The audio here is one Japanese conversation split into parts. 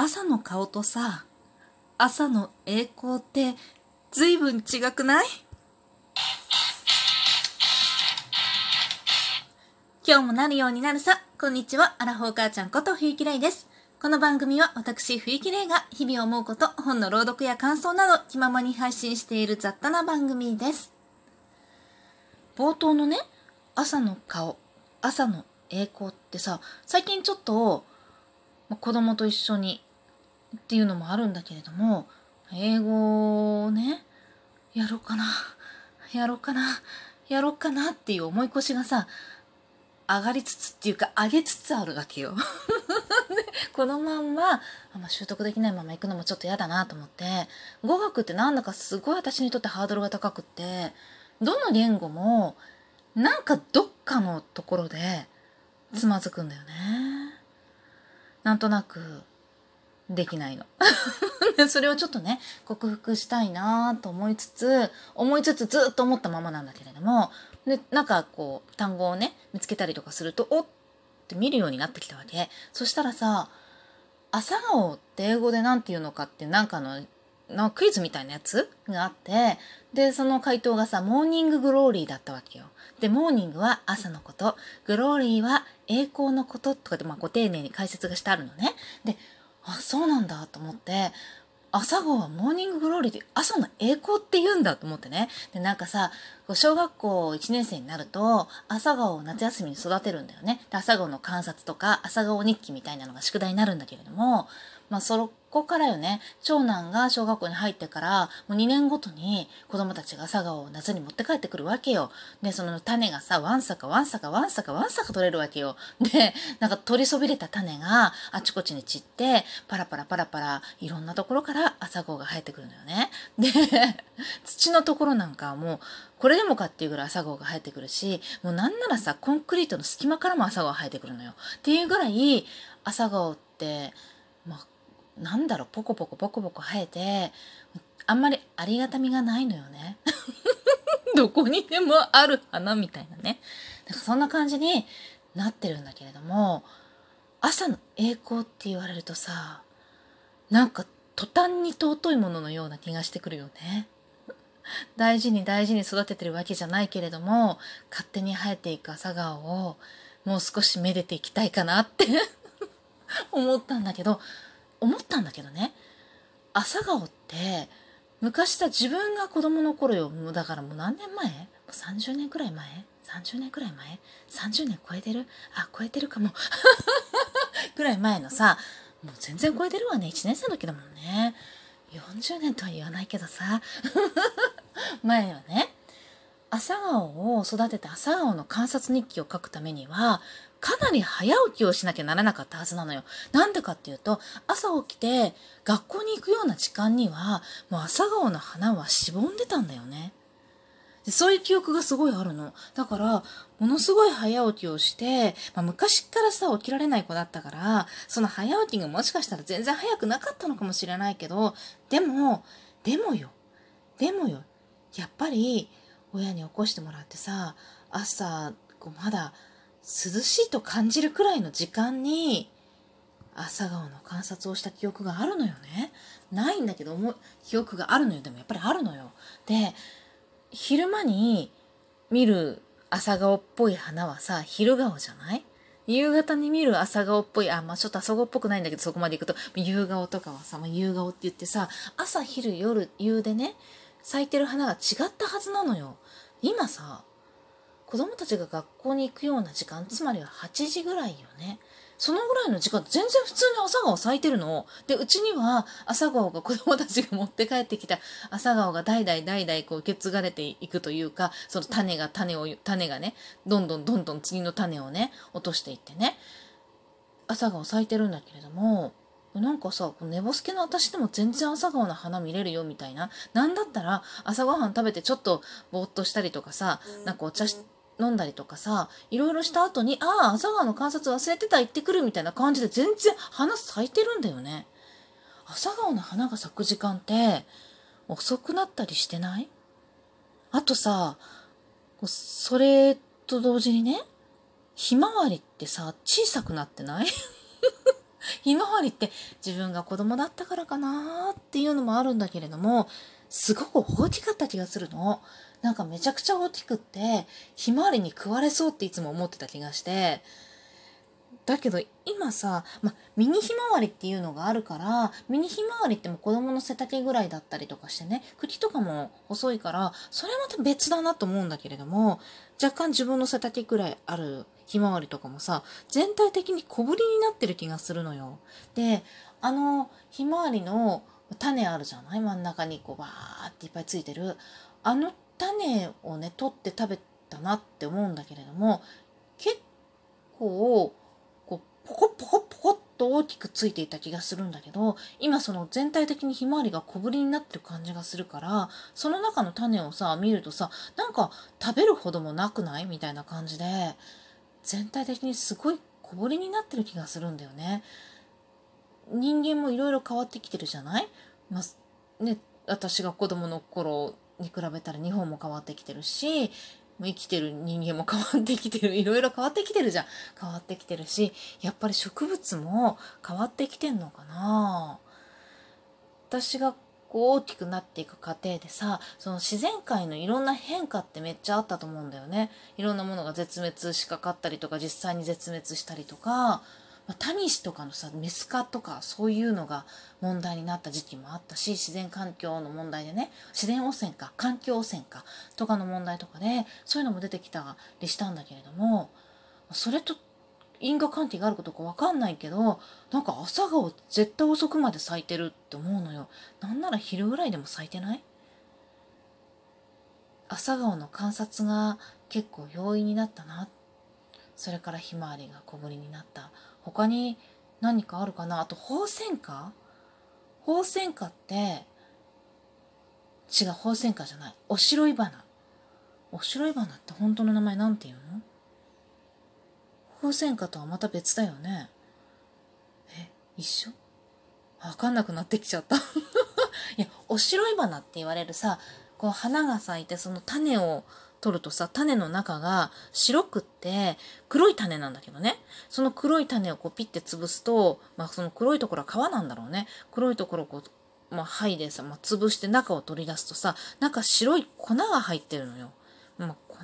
朝の顔とさ、朝の栄光って随分違くない？今日もなるようになるさ。こんにちは。アラフォー母ちゃんこと冬木玲です。この番組は私、冬木玲が日々思うこと、本の朗読や感想など気ままに配信している雑多な番組です。冒頭のね、朝の顔、朝の栄光ってさ、最近ちょっと、ま子供と一緒にっていうのもあるんだけれども、英語をね、やろうかな、やろうかな、やろうかなっていう思い越しがさ、上がりつつっていうか上げつつあるわけよ。このまんま、ま、習得できないまま行くのもちょっと嫌だなと思って、語学ってなんだかすごい私にとってハードルが高くって、どの言語もなんかどっかのところでつまずくんだよね。なんとなくできないの。それをちょっとね、克服したいなと思いつつ、思いつつずっと思ったままなんだけれども、で、なんかこう、単語をね、見つけたりとかすると、おって見るようになってきたわけ。そしたらさ、朝顔って英語で何て言うのかってなんかの、のクイズみたいなやつがあって、で、その回答がさ、 morning glory だったわけよ。で、 morning は朝のこと、 glory は栄光のこととかで、まあ、ご丁寧に解説がしてあるのね。で、あそうなんだと思って朝顔は morning glory で朝の栄光って言うんだと思ってね。で、なんかさ、小学校1年生になると、朝顔を夏休みに育てるんだよね。で、朝顔の観察とか、朝顔日記みたいなのが宿題になるんだけれども、まあ、そこからよね、長男が小学校に入ってから、もう2年ごとに子供たちが朝顔を夏に持って帰ってくるわけよ。で、その種がさ、わんさかわんさかわんさかわんさか取れるわけよ。で、なんか取りそびれた種があちこちに散って、パラパラパラパラ、いろんなところから朝顔が生えてくるのよね。で、土のところなんかはもう、これでもかっていうぐらい朝顔が生えてくるし、もうなんならさ、コンクリートの隙間からも朝顔が生えてくるのよ。っていうぐらい、朝顔って、まあ、なんだろうポコポコポコポコ生えてあんまりありがたみがないのよね どこにでもある花みたいなねなんかそんな感じになってるんだけれども朝の栄光って言われるとさなんか途端に尊いもののような気がしてくるよね。大事に大事に育ててるわけじゃないけれども勝手に生えていく朝顔をもう少しめでていきたいかなって 思ったんだけど思ったんだけどね。朝顔って昔さ自分が子供の頃よ。だからもう何年前 ?30 年くらい前 ?30 年くらい前 ?30 年超えてる？あ超えてるかも。くらい前のさもう全然超えてるわね。1年生の時だもんね。40年とは言わないけどさ。前はね。朝顔を育てて朝顔の観察日記を書くためにはかなり早起きをしなきゃならなかったはずなのよ。なんでかっていうと、朝起きて学校に行くような時間には、もう朝顔の花はしぼんでたんだよね。でそういう記憶がすごいあるの。だから、ものすごい早起きをして、まあ、昔からさ、起きられない子だったから、その早起きがもしかしたら全然早くなかったのかもしれないけど、でも、でもよ。でもよ。やっぱり、親に起こしてもらってさ、朝、こうまだ涼しいと感じるくらいの時間に朝顔の観察をした記憶があるのよね。ないんだけども記憶があるのよ。でもやっぱりあるのよ。で、昼間に見る朝顔っぽい花はさ、昼顔じゃない？夕方に見る朝顔っぽい、あ、まあちょっと朝顔っぽくないんだけど、そこまで行くと、夕顔とかはさ、まあ、夕顔って言ってさ、朝、昼、夜、夕でね、咲いてる花が違ったはずなのよ。今さ、子供たちが学校に行くような時間、つまりは8時ぐらいよね。そのぐらいの時間、全然普通に朝顔咲いてるの。で、うちには朝顔が子供たちが持って帰ってきた朝顔が代々代々こう受け継がれていくというか、その種が種を、種がね、どんどんどんどん次の種をね、落としていってね、朝顔咲いてるんだけれども、なんかさ、寝ぼすけの私でも全然朝顔の花見れるよみたいな。なんだったら朝ごはん食べてちょっとぼーっとしたりとかさ、なんかお茶し飲んだりとかさ、いろいろした後に、ああ、朝顔の観察忘れてた、行ってくるみたいな感じで全然花咲いてるんだよね。朝顔の花が咲く時間って遅くなったりしてない？あとさ、それと同時にね、ひまわりってさ、小さくなってない？ひまわりって自分が子供だったからかなっていうのもあるんだけれども、すごく大きかった気がするの。なんかめちゃくちゃ大きくって、ひまわりに食われそうっていつも思ってた気がして、だけど今さ、ま、ミニひまわりっていうのがあるから、ミニひまわりっても子供の背丈ぐらいだったりとかしてね、茎とかも細いから、それはまた別だなと思うんだけれども、若干自分の背丈ぐらいあるひまわりとかもさ、全体的に小ぶりになってる気がするのよ。で、あのひまわりの種あるじゃない？真ん中にこうバーっていっぱいついてる。あの種をね、取って食べたなって思うんだけれども、結構、ポコポコポコっと大きくついていた気がするんだけど、今その全体的にひまわりが小ぶりになってる感じがするから、その中の種をさ、見るとさ、なんか食べるほどもなくない？みたいな感じで、全体的にすごい小ぶりになってる気がするんだよね。人間もいろいろ変わってきてるじゃない？まあ、ね、私が子供の頃に比べたら日本も変わってきてるし、生きてる人間も変わってきてる。いろいろ変わってきてるじゃん。変わってきてるし、やっぱり植物も変わってきてんのかな私がこう大きくなっていく過程でさ、その自然界のいろんな変化ってめっちゃあったと思うんだよね。いろんなものが絶滅しかかったりとか、実際に絶滅したりとか、まあ、タニシとかのさメス化とかそういうのが問題になった時期もあったし自然環境の問題でね自然汚染か環境汚染かとかの問題とかでそういうのも出てきたりしたんだけれどもそれと因果関係があることか分かんないけどなんか朝顔絶対遅くまで咲いてるって思うのよ。なんなら昼ぐらいでも咲いてない？朝顔の観察が結構容易になったな。それからひまわりが小ぶりになった。他に何かあるかな？あと、ホウセンカホウセンカって、違う、ホウセンカじゃない。おしろい花。おしろい花って本当の名前なんて言うの？ホウセンカとはまた別だよね。え、一緒？わかんなくなってきちゃった いや、おしろい花って言われるさ、こう花が咲いてその種を取るとさ、種の中が白くって黒い種なんだけどね。その黒い種をこうピッて潰すと、まあその黒いところは皮なんだろうね。黒いところをこう、まあ剥いでさ、まあ、潰して中を取り出すとさ、中白い粉が入ってるのよ。まあ粉？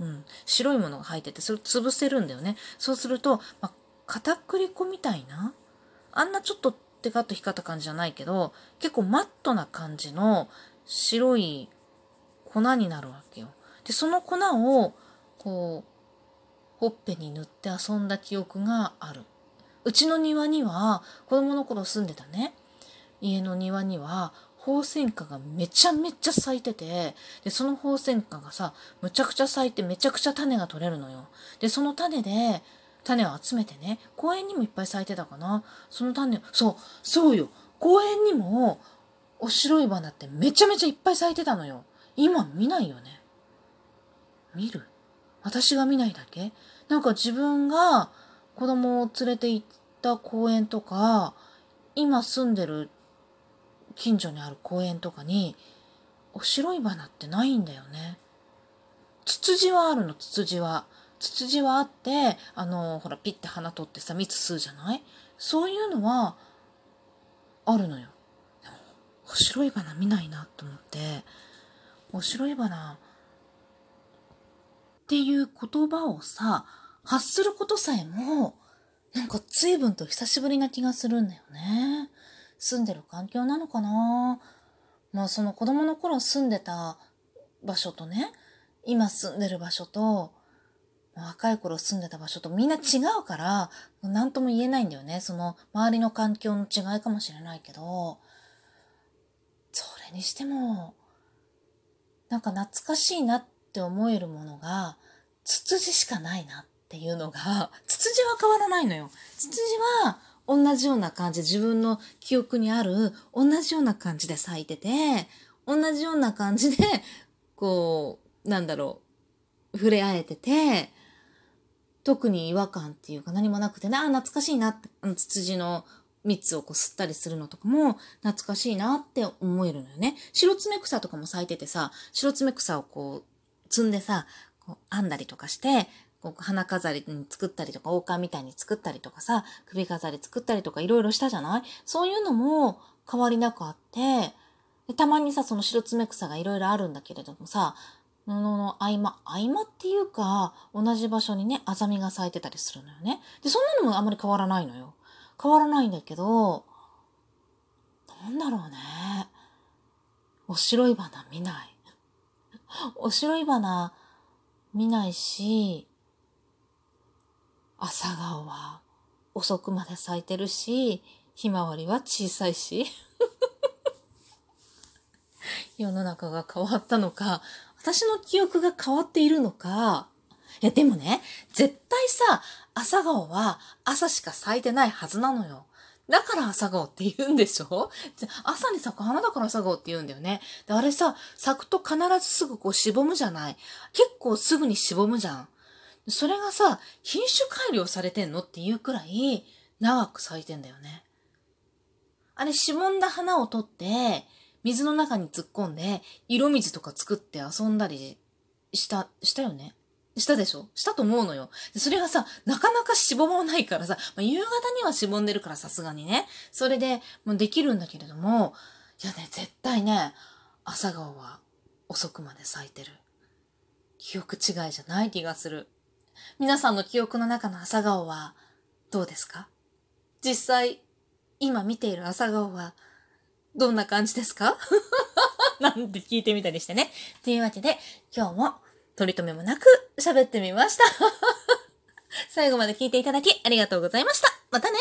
うん。白いものが入ってて、それを潰せるんだよね。そうすると、まあ、片栗粉みたいな、あんなちょっとテカッと光った感じじゃないけど、結構マットな感じの白い粉になるわけよ。で、その粉を、こう、ほっぺに塗って遊んだ記憶がある。うちの庭には、子供の頃住んでたね、家の庭には、ホウセンカがめちゃめちゃ咲いてて、で、そのホウセンカがさ、むちゃくちゃ咲いてめちゃくちゃ種が取れるのよ。で、その種で、種を集めてね、公園にもいっぱい咲いてたかな。その種、そう、そうよ。公園にも、お白い花ってめちゃめちゃいっぱい咲いてたのよ。今見ないよね。見る？私が見ないだけ？なんか自分が子供を連れて行った公園とか、今住んでる近所にある公園とかに、お白い花ってないんだよね。ツツジはあるの、ツツジは。ツツジはあって、あの、ほら、ピッて花取ってさ、蜜吸うじゃない？そういうのは、あるのよ。でも、お白い花見ないなと思って、お白い花っていう言葉をさ、発することさえも、なんか随分と久しぶりな気がするんだよね。住んでる環境なのかな？まあその子供の頃住んでた場所とね、今住んでる場所と、若い頃住んでた場所とみんな違うから、何とも言えないんだよね。その周りの環境の違いかもしれないけど、それにしても、なんか懐かしいなって思えるものが、ツツジしかないなっていうのが、ツツジは変わらないのよ。ツツジは同じような感じ、自分の記憶にある同じような感じで咲いてて、同じような感じで、こう、なんだろう、触れ合えてて、特に違和感っていうか何もなくてね、あ、懐かしいなって、あの、ツツジの蜜をこう吸ったりするのとかも懐かしいなって思えるのよね。白爪草とかも咲いててさ、白爪草をこう積んでさ、こう編んだりとかして、こう花飾りに作ったりとか、王冠みたいに作ったりとかさ、首飾り作ったりとかいろいろしたじゃない？そういうのも変わりなくあって、でたまにさ、その白爪草がいろいろあるんだけれどもさ、布の合間、合間っていうか、同じ場所にね、アザミが咲いてたりするのよね。で、そんなのもあんまり変わらないのよ。変わらないんだけど、なんだろうね。お白い花見ない。お白い花見ないし、朝顔は遅くまで咲いてるし、ひまわりは小さいし。世の中が変わったのか、私の記憶が変わっているのか、いやでもね、絶対さ、朝顔は朝しか咲いてないはずなのよ。だから朝顔って言うんでしょ？朝に咲く花だから朝顔って言うんだよね。であれさ、咲くと必ずすぐこうしぼむじゃない？結構すぐにしぼむじゃん。それがさ、品種改良されてんのっていうくらい長く咲いてんだよね。あれ、しぼんだ花を取って、水の中に突っ込んで、色水とか作って遊んだりした、したよね。したでしょ？したと思うのよ。それがさ、なかなかしぼまないからさ、まあ、夕方にはしぼんでるからさすがにね。それで、もうできるんだけれども、いやね、絶対ね、朝顔は遅くまで咲いてる。記憶違いじゃない気がする。皆さんの記憶の中の朝顔はどうですか？実際、今見ている朝顔はどんな感じですか？なんて聞いてみたりしてね。というわけで、今日も取り留めもなく喋ってみました。最後まで聞いていただきありがとうございました。またね